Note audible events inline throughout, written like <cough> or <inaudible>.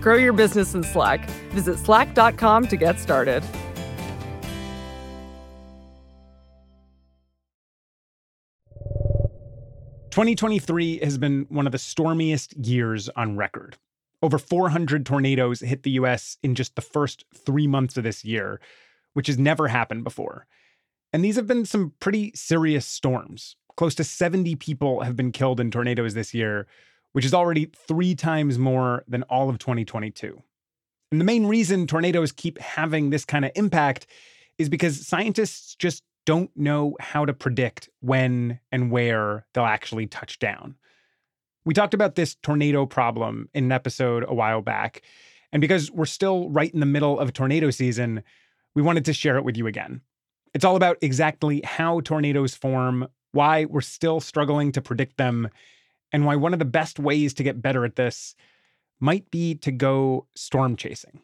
Grow your business in Slack. Visit slack.com to get started. Twenty twenty three has been one of the stormiest years on record. Over 400 tornadoes hit the US in just the first three months of this year, which has never happened before. And these have been some pretty serious storms. Close to 70 people have been killed in tornadoes this year, which is already three times more than all of 2022. And the main reason tornadoes keep having this kind of impact is because scientists just don't know how to predict when and where they'll actually touch down. We talked about this tornado problem in an episode a while back. And because we're still right in the middle of tornado season, we wanted to share it with you again. It's all about exactly how tornadoes form, why we're still struggling to predict them, and why one of the best ways to get better at this might be to go storm chasing.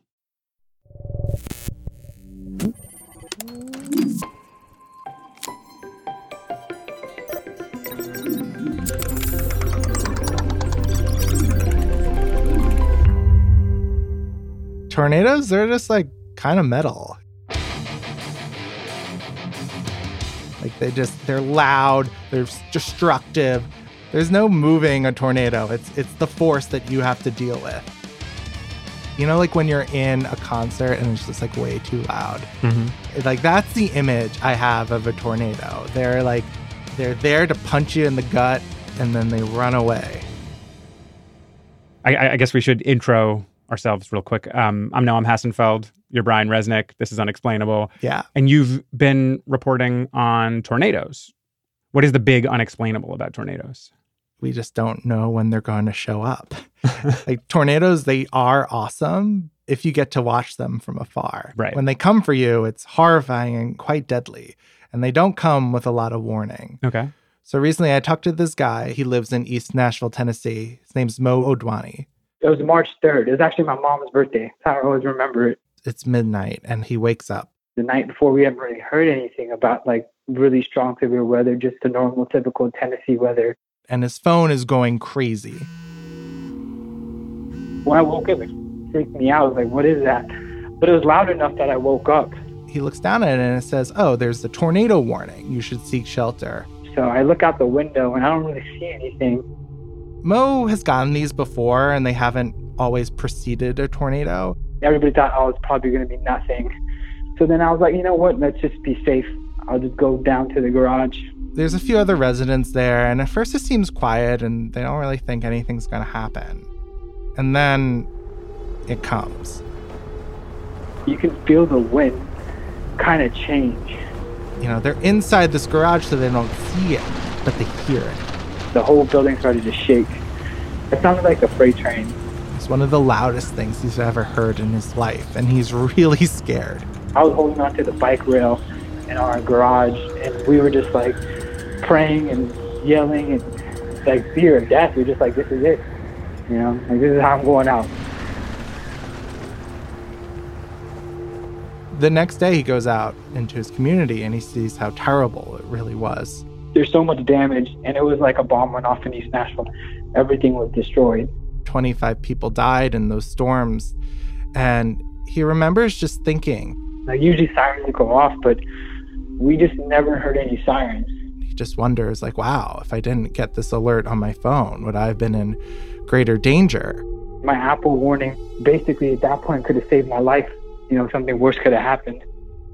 Tornadoes, they're just like kind of metal. Like they just they're loud, they're destructive. There's no moving a tornado. It's it's the force that you have to deal with. You know, like when you're in a concert and it's just like way too loud. Mm-hmm. Like that's the image I have of a tornado. They're like they're there to punch you in the gut and then they run away. I, I guess we should intro ourselves real quick. Um, I'm Noam Hassenfeld. You're Brian Resnick. This is Unexplainable. Yeah. And you've been reporting on tornadoes. What is the big unexplainable about tornadoes? We just don't know when they're going to show up. <laughs> like tornadoes, they are awesome if you get to watch them from afar. Right. When they come for you, it's horrifying and quite deadly. And they don't come with a lot of warning. Okay. So recently I talked to this guy. He lives in East Nashville, Tennessee. His name's Mo Odwani. It was March 3rd. It was actually my mom's birthday. That's I always remember it. It's midnight and he wakes up. The night before, we hadn't really heard anything about like really strong severe weather, just the normal, typical Tennessee weather. And his phone is going crazy. When I woke up, it freaked me out. I was like, what is that? But it was loud enough that I woke up. He looks down at it and it says, Oh, there's a tornado warning. You should seek shelter. So I look out the window and I don't really see anything. Mo has gotten these before and they haven't always preceded a tornado. Everybody thought, oh, it's probably going to be nothing. So then I was like, you know what? Let's just be safe. I'll just go down to the garage. There's a few other residents there, and at first it seems quiet and they don't really think anything's going to happen. And then it comes. You can feel the wind kind of change. You know, they're inside this garage so they don't see it, but they hear it. The whole building started to shake. It sounded like a freight train. It's one of the loudest things he's ever heard in his life, and he's <laughs> really scared. I was holding onto the bike rail in our garage, and we were just like praying and yelling and like fear of death. We are just like, this is it. You know, like this is how I'm going out. The next day, he goes out into his community and he sees how terrible it really was. There's so much damage, and it was like a bomb went off in East Nashville. Everything was destroyed. 25 people died in those storms. And he remembers just thinking. Like, usually sirens go off, but we just never heard any sirens. He just wonders, like, wow, if I didn't get this alert on my phone, would I have been in greater danger? My Apple warning basically at that point could have saved my life. You know, something worse could have happened.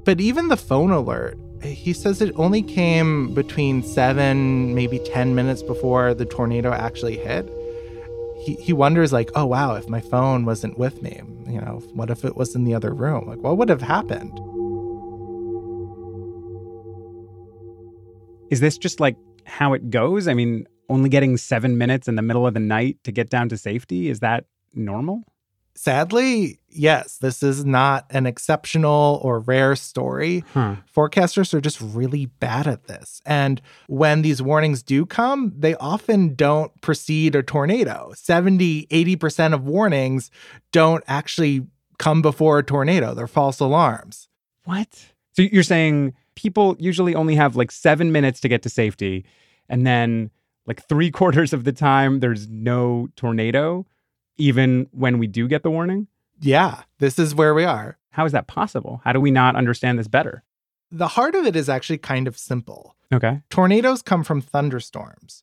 But even the phone alert, he says it only came between seven, maybe 10 minutes before the tornado actually hit. He, he wonders, like, oh, wow, if my phone wasn't with me, you know, what if it was in the other room? Like, what would have happened? Is this just like how it goes? I mean, only getting seven minutes in the middle of the night to get down to safety, is that normal? Sadly, yes, this is not an exceptional or rare story. Huh. Forecasters are just really bad at this. And when these warnings do come, they often don't precede a tornado. 70, 80% of warnings don't actually come before a tornado, they're false alarms. What? So you're saying people usually only have like seven minutes to get to safety, and then like three <laughs> quarters of the time there's no tornado, even when we do get the warning? Yeah, this is where we are. How is that possible? How do we not understand this better? The heart of it is actually kind of simple. Okay. Tornadoes come from thunderstorms,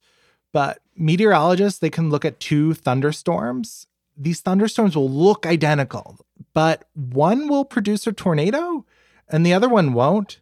but meteorologists they can look at two thunderstorms. These thunderstorms will look identical, but one will produce a tornado and the other one won't.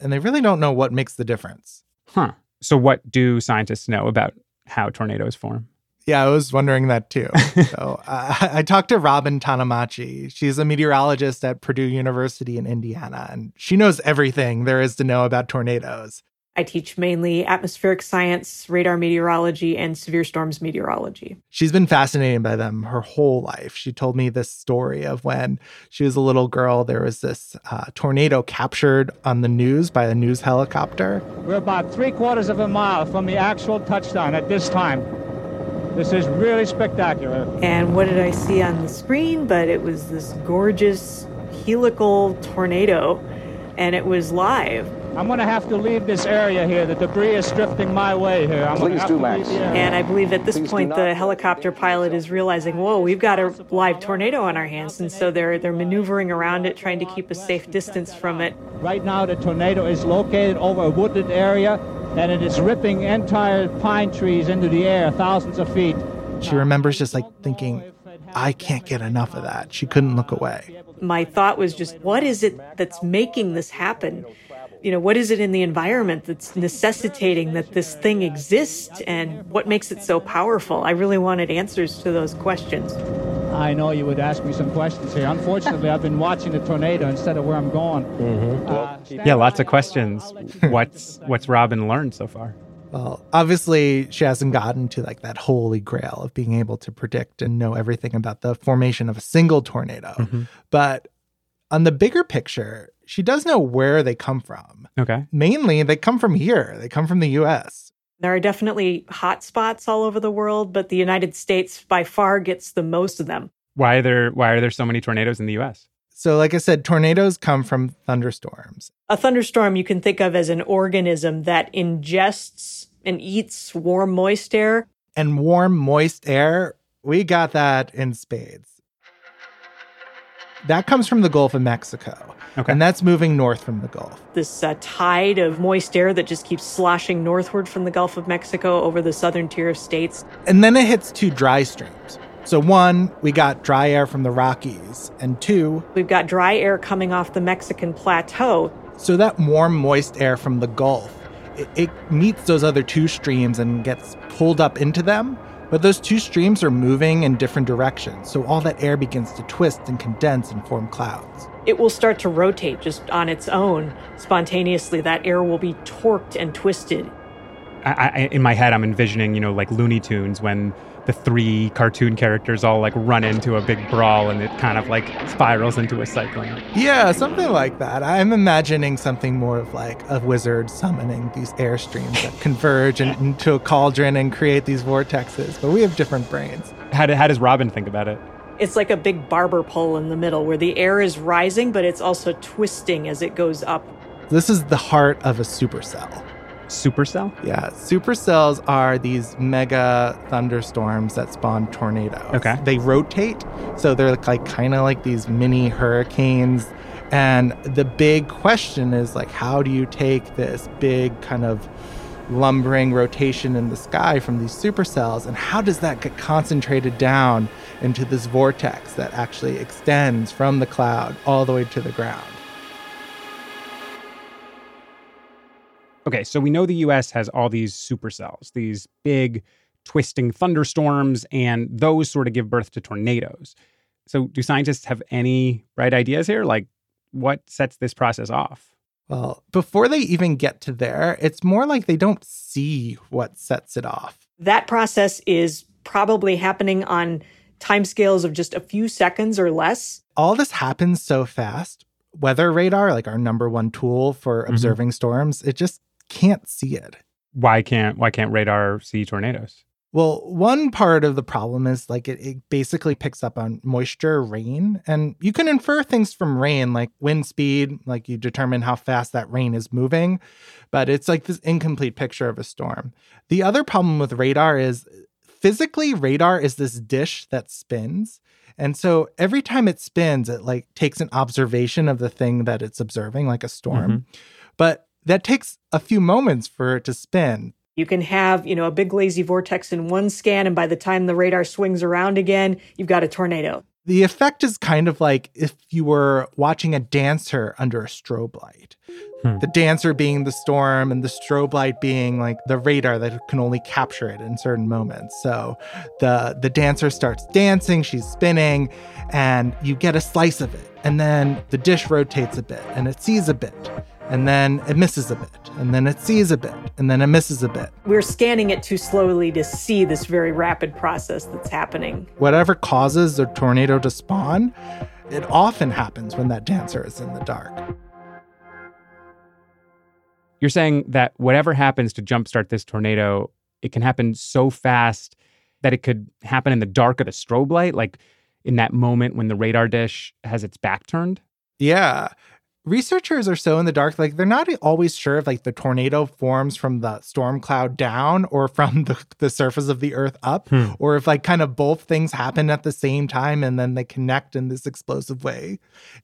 And they really don't know what makes the difference. Huh. So, what do scientists know about how tornadoes form? Yeah, I was wondering that too. <laughs> so uh, <laughs> I talked to Robin Tanamachi. She's a meteorologist at Purdue University in Indiana, and she knows everything there is to know about tornadoes. I teach mainly atmospheric science, radar meteorology, and severe storms meteorology. She's been fascinated by them her whole life. She told me this story of when she was a little girl, there was this uh, tornado captured on the news by a news helicopter. We're about three quarters of a mile from the actual touchdown at this time. This is really spectacular. And what did I see on the screen? But it was this gorgeous helical tornado, and it was live. I'm going to have to leave this area here. The debris is drifting my way here. I'm Please do, Max. And I believe at this Please point the helicopter pilot is realizing, whoa, we've got a live tornado on our hands, and so they're they're maneuvering around it, trying to keep a safe distance from it. Right now, the tornado is located over a wooded area, and it is ripping entire pine trees into the air, thousands of feet. She remembers just like thinking, I can't get enough of that. She couldn't look away. My thought was just, what is it that's making this happen? You know, what is it in the environment that's necessitating that this thing exists, and what makes it so powerful? I really wanted answers to those questions. I know you would ask me some questions here. Unfortunately, I've been watching the tornado instead of where I'm going. Uh, Yeah, lots of questions. What's what's Robin learned so far? Well, obviously, she hasn't gotten to like that holy grail of being able to predict and know everything about the formation of a single tornado. But on the bigger picture, she does know where they come from. Okay. Mainly, they come from here, they come from the US. There are definitely hot spots all over the world, but the United States by far gets the most of them. Why are there why are there so many tornadoes in the US? So, like I said, tornadoes come from thunderstorms. A thunderstorm you can think of as an organism that ingests and eats warm, moist air. And warm, moist air, we got that in spades. That comes from the Gulf of Mexico. Okay. And that's moving north from the Gulf. This uh, tide of moist air that just keeps sloshing northward from the Gulf of Mexico over the southern tier of states. And then it hits two dry streams. So, one, we got dry air from the Rockies, and two, We've got dry air coming off the Mexican plateau. so that warm, moist air from the Gulf, it, it meets those other two streams and gets pulled up into them. But those two streams are moving in different directions. So all that air begins to twist and condense and form clouds. It will start to rotate just on its own. Spontaneously, that air will be torqued and twisted. I, I, in my head, I'm envisioning, you know, like Looney Tunes when the three cartoon characters all like run into a big brawl and it kind of like spirals into a cyclone. Yeah, something like that. I'm imagining something more of like a wizard summoning these air streams that <laughs> converge in- into a cauldron and create these vortexes. But we have different brains. How, do, how does Robin think about it? It's like a big barber pole in the middle where the air is rising, but it's also twisting as it goes up. This is the heart of a supercell. Supercell? Yeah, supercells are these mega thunderstorms that spawn tornadoes. Okay. They rotate, so they're like kind of like these mini hurricanes. And the big question is like, how do you take this big kind of lumbering rotation in the sky from these supercells. And how does that get concentrated down into this vortex that actually extends from the cloud all the way to the ground? Okay, so we know the US has all these supercells, these big twisting thunderstorms, and those sort of give birth to tornadoes. So, do scientists have any bright ideas here? Like, what sets this process off? Well, before they even get to there, it's more like they don't see what sets it off. That process is probably happening on timescales of just a few seconds or less. All this happens so fast. Weather radar, like our number one tool for Mhm. observing storms, it just can't see it. Why can't why can't radar see tornadoes? Well, one part of the problem is like it, it basically picks up on moisture, rain, and you can infer things from rain, like wind speed, like you determine how fast that rain is moving, but it's like this incomplete picture of a storm. The other problem with radar is physically, radar is this dish that spins. And so every time it spins, it like takes an observation of the thing that it's observing, like a storm. Mm-hmm. But that takes a few moments for it to spin. You can have, you know, a big lazy vortex in one scan, and by the time the radar swings around again, you've got a tornado. The effect is kind of like if you were watching a dancer under a strobe light. Hmm. The dancer being the storm and the strobe light being like the radar that can only capture it in certain moments. So the the dancer starts dancing, she's spinning, and you get a slice of it. And then the dish rotates a bit and it sees a bit. And then it misses a bit. And then it sees a bit. And then it misses a bit. We're scanning it too slowly to see this very rapid process that's happening. Whatever causes a tornado to spawn, it often happens when that dancer is in the dark. You're saying that whatever happens to jumpstart this tornado, it can happen so fast that it could happen in the dark of the strobe light, like in that moment when the radar dish has its back turned? Yeah. Researchers are so in the dark, like they're not always sure if like the tornado forms from the storm cloud down or from the, the surface of the earth up, Hmm. or if like kind of both things happen at the same time and then they connect in this explosive way.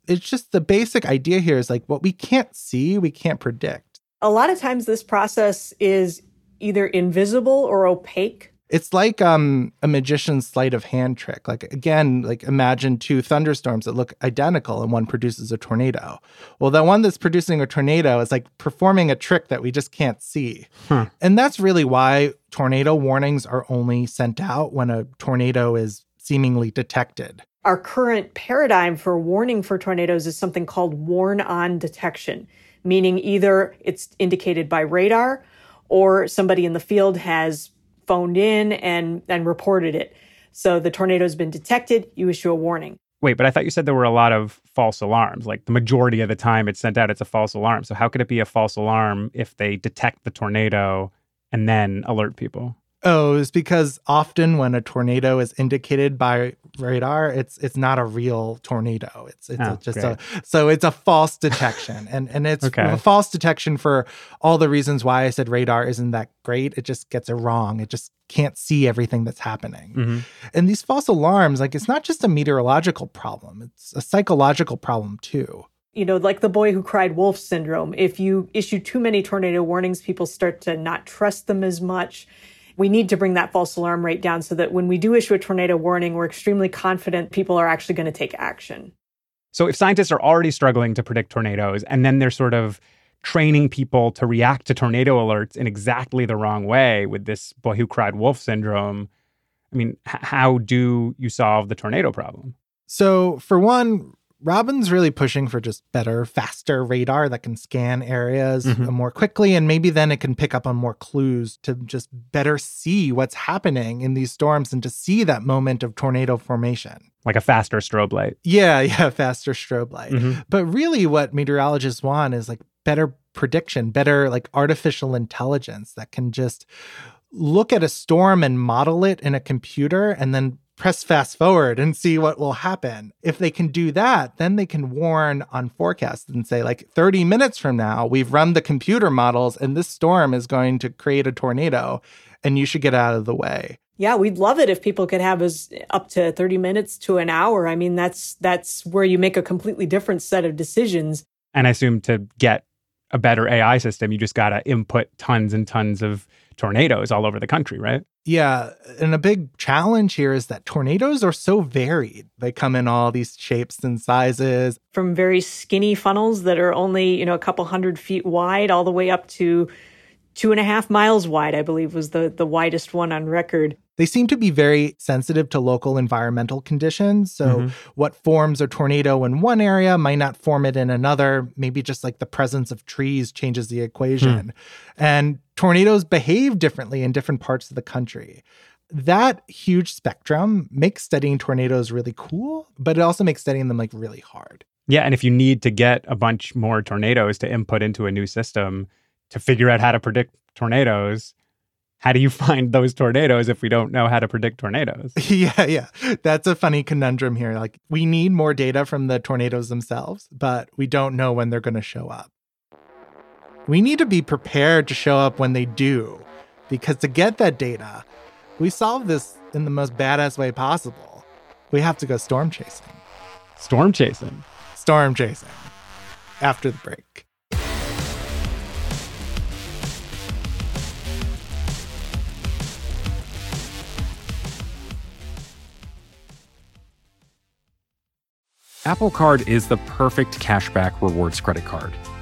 It's just the basic idea here is like what we can't see, we can't predict. A lot of times, this process is either invisible or opaque. It's like um, a magician's sleight of hand trick. Like again, like imagine two thunderstorms that look identical and one produces a tornado. Well, the one that's producing a tornado is like performing a trick that we just can't see. Huh. And that's really why tornado warnings are only sent out when a tornado is seemingly detected. Our current paradigm for warning for tornadoes is something called warn on detection, meaning either it's indicated by radar or somebody in the field has phoned in and, and reported it. So the tornado's been detected, you issue a warning. Wait, but I thought you said there were a lot of false alarms. Like the majority of the time it's sent out, it's a false alarm. So how could it be a false alarm if they detect the tornado and then alert people? Oh, it's because often when a tornado is indicated by radar, it's it's not a real tornado. It's it's Oh, a, just great. a so it's a false detection, and and it's <laughs> Okay. a false detection for all the reasons why I said radar isn't that great. It just gets it wrong. It just can't see everything that's happening. Mhm. And these false alarms, like it's not just a meteorological problem; it's a psychological problem too. You know, like the boy who cried wolf syndrome. If you issue too many tornado warnings, people start to not trust them as much. We need to bring that false alarm rate down so that when we do issue a tornado warning, we're extremely confident people are actually going to take action. So if scientists are already struggling to predict tornadoes and then they're sort of training people to react to tornado alerts in exactly the wrong way with this boy who cried wolf syndrome, I mean, h- how do you solve the tornado problem? So, for one, Robin's really pushing for just better, faster radar that can scan areas Mhm. more quickly. And maybe then it can pick up on more clues to just better see what's happening in these storms and to see that moment of tornado formation. Like a faster strobe light. Yeah, <laughs> yeah, faster strobe light. Mhm. But really, what meteorologists want is like better prediction, better like artificial intelligence that can just look at a storm and model it in a computer and then press fast forward and see what will happen. If they can do that, then they can warn on forecasts and say, like, 30 minutes from now, we've run the computer models and this storm is going to create a tornado and you should get out of the way. Yeah, we'd love it if people could have us up to 30 minutes to an hour. I mean, that's that's where you make a completely different set of decisions. And I assume to get a better AI system. You just got to input tons and tons of tornadoes all over the country, right? Yeah. And a big challenge here is that tornadoes are so varied. They come in all these shapes and sizes. From very skinny funnels that are only, you know, a couple hundred feet wide, all the way up to two and a half miles wide, I believe was the, the widest one on record. They seem to be very sensitive to local environmental conditions. So, mm-hmm. what forms a tornado in one area might not form it in another. Maybe just like the presence of trees changes the equation. Hmm. And tornadoes behave differently in different parts of the country. That huge spectrum makes studying tornadoes really cool, but it also makes studying them like really hard. Yeah. And if you need to get a bunch more tornadoes to input into a new system, to figure out how to predict tornadoes, how do you <laughs> find those tornadoes if we don't know how to predict tornadoes? <laughs> yeah, yeah. That's a funny conundrum here. Like, we need more data from the tornadoes themselves, but we don't know when they're going to show up. We need to be prepared to show up when they do, because to get that data, we solve this in the most badass way possible. We have to go storm chasing. Storm chasing? Storm chasing. After the break. Apple Card is the perfect cashback rewards credit card.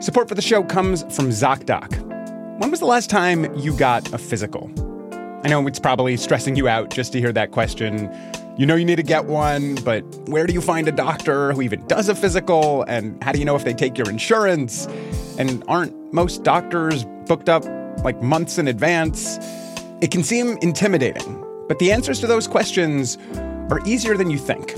Support for the show comes from ZocDoc. When was the last time you got a physical? I know it's probably stressing you out just to hear that question. You know you need to get one, but where do you find a doctor who even does a physical? And how do you know if they take your insurance? And aren't most doctors booked up like months in advance? It can seem intimidating, but the answers to those questions are easier than you think.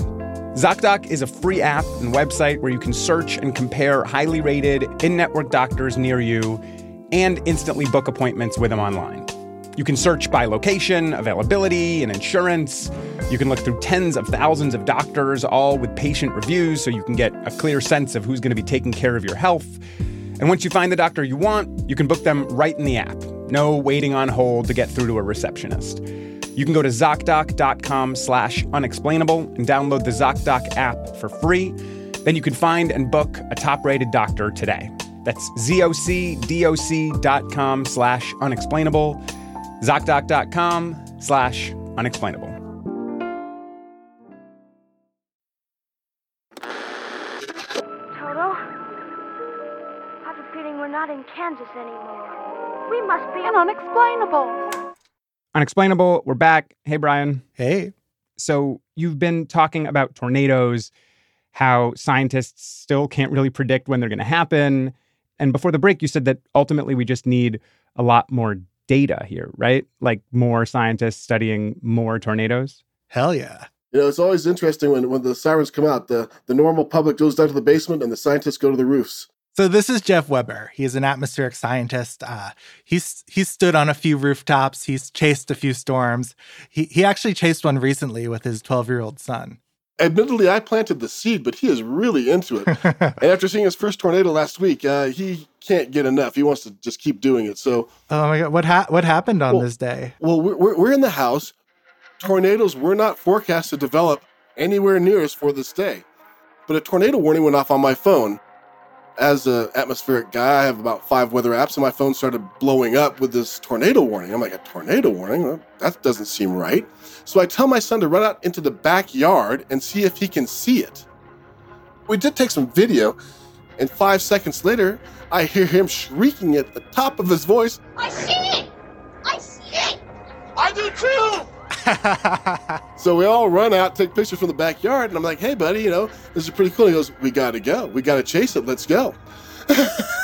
ZocDoc is a free app and website where you can search and compare highly rated in network doctors near you and instantly book appointments with them online. You can search by location, availability, and insurance. You can look through tens of thousands of doctors, all with patient reviews, so you can get a clear sense of who's going to be taking care of your health. And once you find the doctor you want, you can book them right in the app. No waiting on hold to get through to a receptionist. You can go to ZocDoc.com slash unexplainable and download the ZocDoc app for free. Then you can find and book a top-rated doctor today. That's ZocDoc.com slash unexplainable, ZocDoc.com slash unexplainable. Toto, I have a feeling we're not in Kansas anymore. We must be an unexplainable. Unexplainable, we're back. Hey, Brian. Hey. So, you've been talking about tornadoes, how scientists still can't really predict when they're going to happen. And before the break, you said that ultimately we just need a lot more data here, right? Like more scientists studying more tornadoes? Hell yeah. You know, it's always interesting when, when the sirens come out, the, the normal public goes down to the basement and the scientists go to the roofs. So this is Jeff Weber. He's an atmospheric scientist. Uh, he's he's stood on a few rooftops. He's chased a few storms. He he actually chased one recently with his 12 year old son. Admittedly, I planted the seed, but he is really into it. <laughs> and after seeing his first tornado last week, uh, he can't get enough. He wants to just keep doing it. So, oh my god, what ha- what happened on well, this day? Well, we're we're in the house. Tornadoes were not forecast to develop anywhere near us for this day, but a tornado warning went off on my phone as an atmospheric guy, I have about five weather apps, and my phone started blowing up with this tornado warning. I'm like, a tornado warning? Well, that doesn't seem right. So I tell my son to run out into the backyard and see if he can see it. We did take some video, and five seconds later, I hear him shrieking at the top of his voice, I see it! I see it! I do too! <laughs> so we all run out, take pictures from the backyard, and I'm like, hey, buddy, you know, this is pretty cool. He goes, we got to go. We got to chase it. Let's go. <laughs>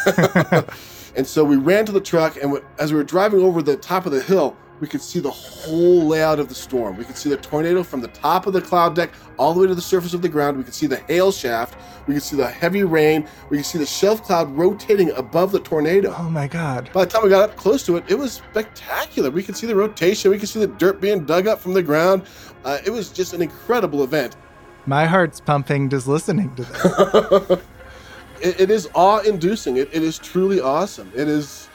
<laughs> and so we ran to the truck, and as we were driving over the top of the hill, we could see the whole layout of the storm. We could see the tornado from the top of the cloud deck all the way to the surface of the ground. We could see the hail shaft. We can see the heavy rain. We can see the shelf cloud rotating above the tornado. Oh my God. By the time we got up close to it, it was spectacular. We could see the rotation. We could see the dirt being dug up from the ground. Uh, it was just an incredible event. My heart's pumping just listening to that. <laughs> it, it is awe inducing. It, it is truly awesome. It is.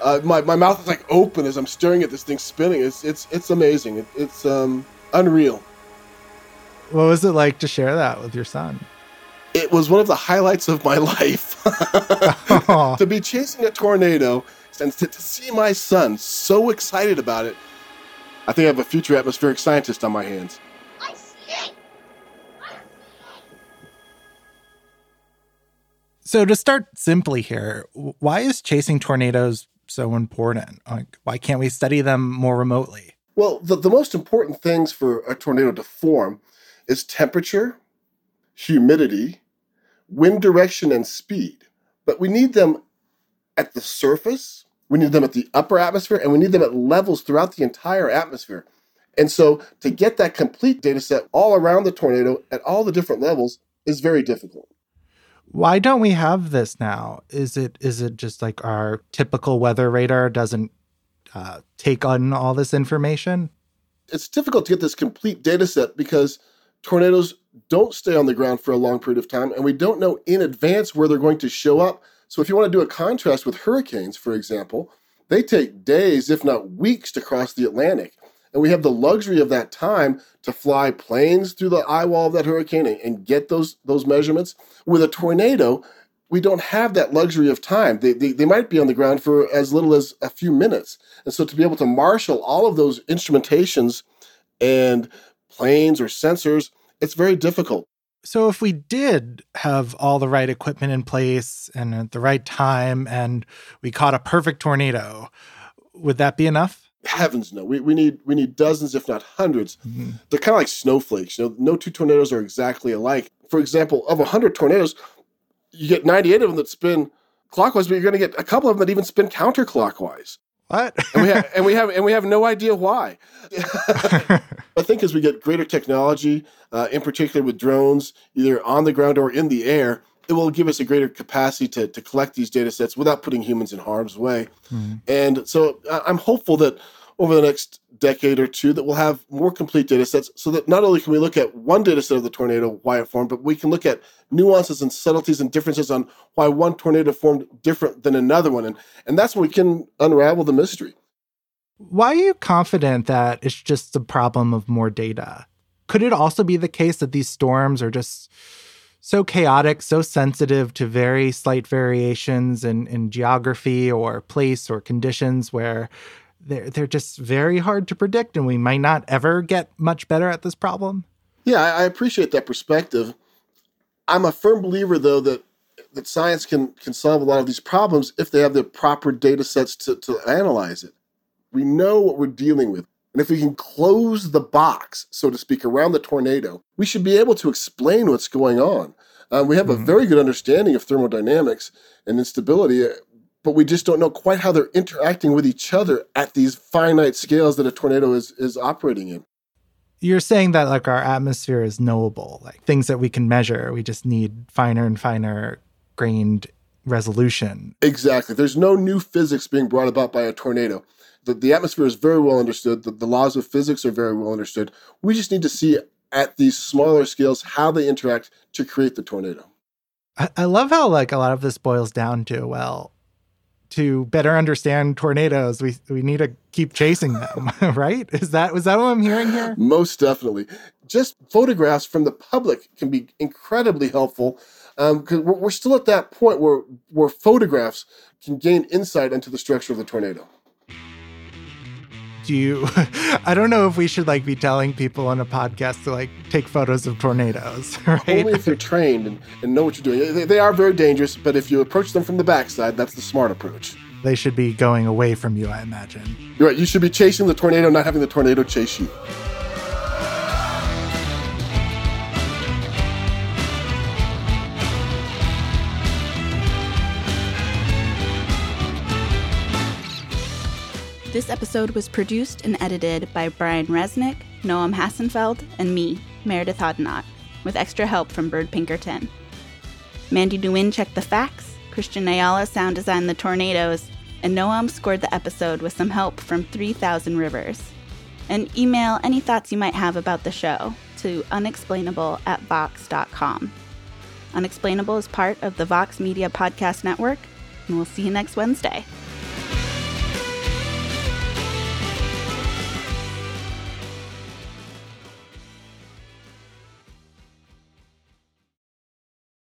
Uh, my, my mouth is like open as I'm staring at this thing spinning. It's it's it's amazing. It, it's um, unreal. What was it like to share that with your son? It was one of the highlights of my <laughs> life <laughs> to be chasing a tornado and to, to see my son so excited about it. I think I have a future atmospheric scientist on my hands. I see it. So to start simply here, why is chasing tornadoes so important? Like, why can't we study them more remotely? Well, the, the most important things for a tornado to form is temperature, humidity, wind direction, and speed. But we need them at the surface, we need them at the upper atmosphere, and we need them at levels throughout the entire atmosphere. And so to get that complete data set all around the tornado at all the different levels is very difficult. Why don't we have this now? Is it is it just like our typical weather radar doesn't uh, take on all this information? It's difficult to get this complete data set because tornadoes don't stay on the ground for a long period of time, and we don't know in advance where they're going to show up. So, if you want to do a contrast with hurricanes, for example, they take days, if not weeks, to cross the Atlantic. And we have the luxury of that time to fly planes through the eye wall of that hurricane and, and get those, those measurements. With a tornado, we don't have that luxury of time. They, they, they might be on the ground for as little as a few minutes. And so to be able to marshal all of those instrumentations and planes or sensors, it's very difficult. So if we did have all the right equipment in place and at the right time and we caught a perfect tornado, would that be enough? Heavens no. We, we need we need dozens, if not 100s Mm-hmm. They're kind of like snowflakes. You know, no two tornadoes are exactly alike. For example, of 100 tornadoes, you get 98 of them that spin clockwise, but you're going to get a couple of them that even spin counterclockwise. What? and we have <laughs> and we have and we have no idea why. <laughs> I think as we get greater technology, uh, in particular with drones, either on the ground or in the air, it will give us a greater capacity to, to collect these data sets without putting humans in harm's way. And so I- I'm hopeful that over the next decade or two that we'll have more complete data sets so that not only can we look at one data set of the tornado, why it formed, but we can look at nuances and subtleties and differences on why one tornado formed different than another one. And, and that's when we can unravel the mystery. Why are you confident that it's just a problem of more data? Could it also be the case that these storms are just so chaotic, so sensitive to very slight variations in, in geography or place or conditions where they're, they're just very hard to predict and we might not ever get much better at this problem? Yeah, I, I appreciate that perspective. I'm a firm believer, though, that that science can can solve a lot of these problems if they have the proper data sets to, to analyze it. We know what we're dealing with. And if we can close the box, so to speak, around the tornado, we should be able to explain what's going on. Uh, we have a very good understanding of thermodynamics and instability, uh, but we just don't know quite how they're interacting with each other at these finite scales that a tornado is, is operating in. You're saying that like our atmosphere is knowable, like things that we can measure. We just need finer and finer grained resolution. Exactly. There's no new physics being brought about by a tornado. The, the atmosphere is very well understood. The, the laws of physics are very well understood. We just need to see at these smaller scales how they interact to create the tornado. I, I love how like a lot of this boils down to well, to better understand tornadoes, we we need to keep chasing them, <laughs> right? Is that was that what I'm hearing here? Most definitely. Just photographs from the public can be incredibly helpful um, because we're, we're still at that point where, where photographs can gain insight into the structure of the tornado. Do you? <laughs> I don't know if we should like be telling people on a podcast to like take photos of tornadoes, <laughs> right? Only if you're trained and, and know what you're doing. They, they are very dangerous, but if you approach them from the backside, that's the smart approach. They should be going away from you, I imagine. You're right. You should be chasing the tornado, not having the tornado chase you. This episode was produced and edited by Brian Resnick, Noam Hassenfeld, and me, Meredith Hodnott, with extra help from Bird Pinkerton. Mandy Nguyen checked the facts, Christian Ayala sound designed the tornadoes, and Noam scored the episode with some help from 3000 Rivers. And email any thoughts you might have about the show to unexplainable at vox.com. Unexplainable is part of the Vox Media Podcast Network, and we'll see you next Wednesday.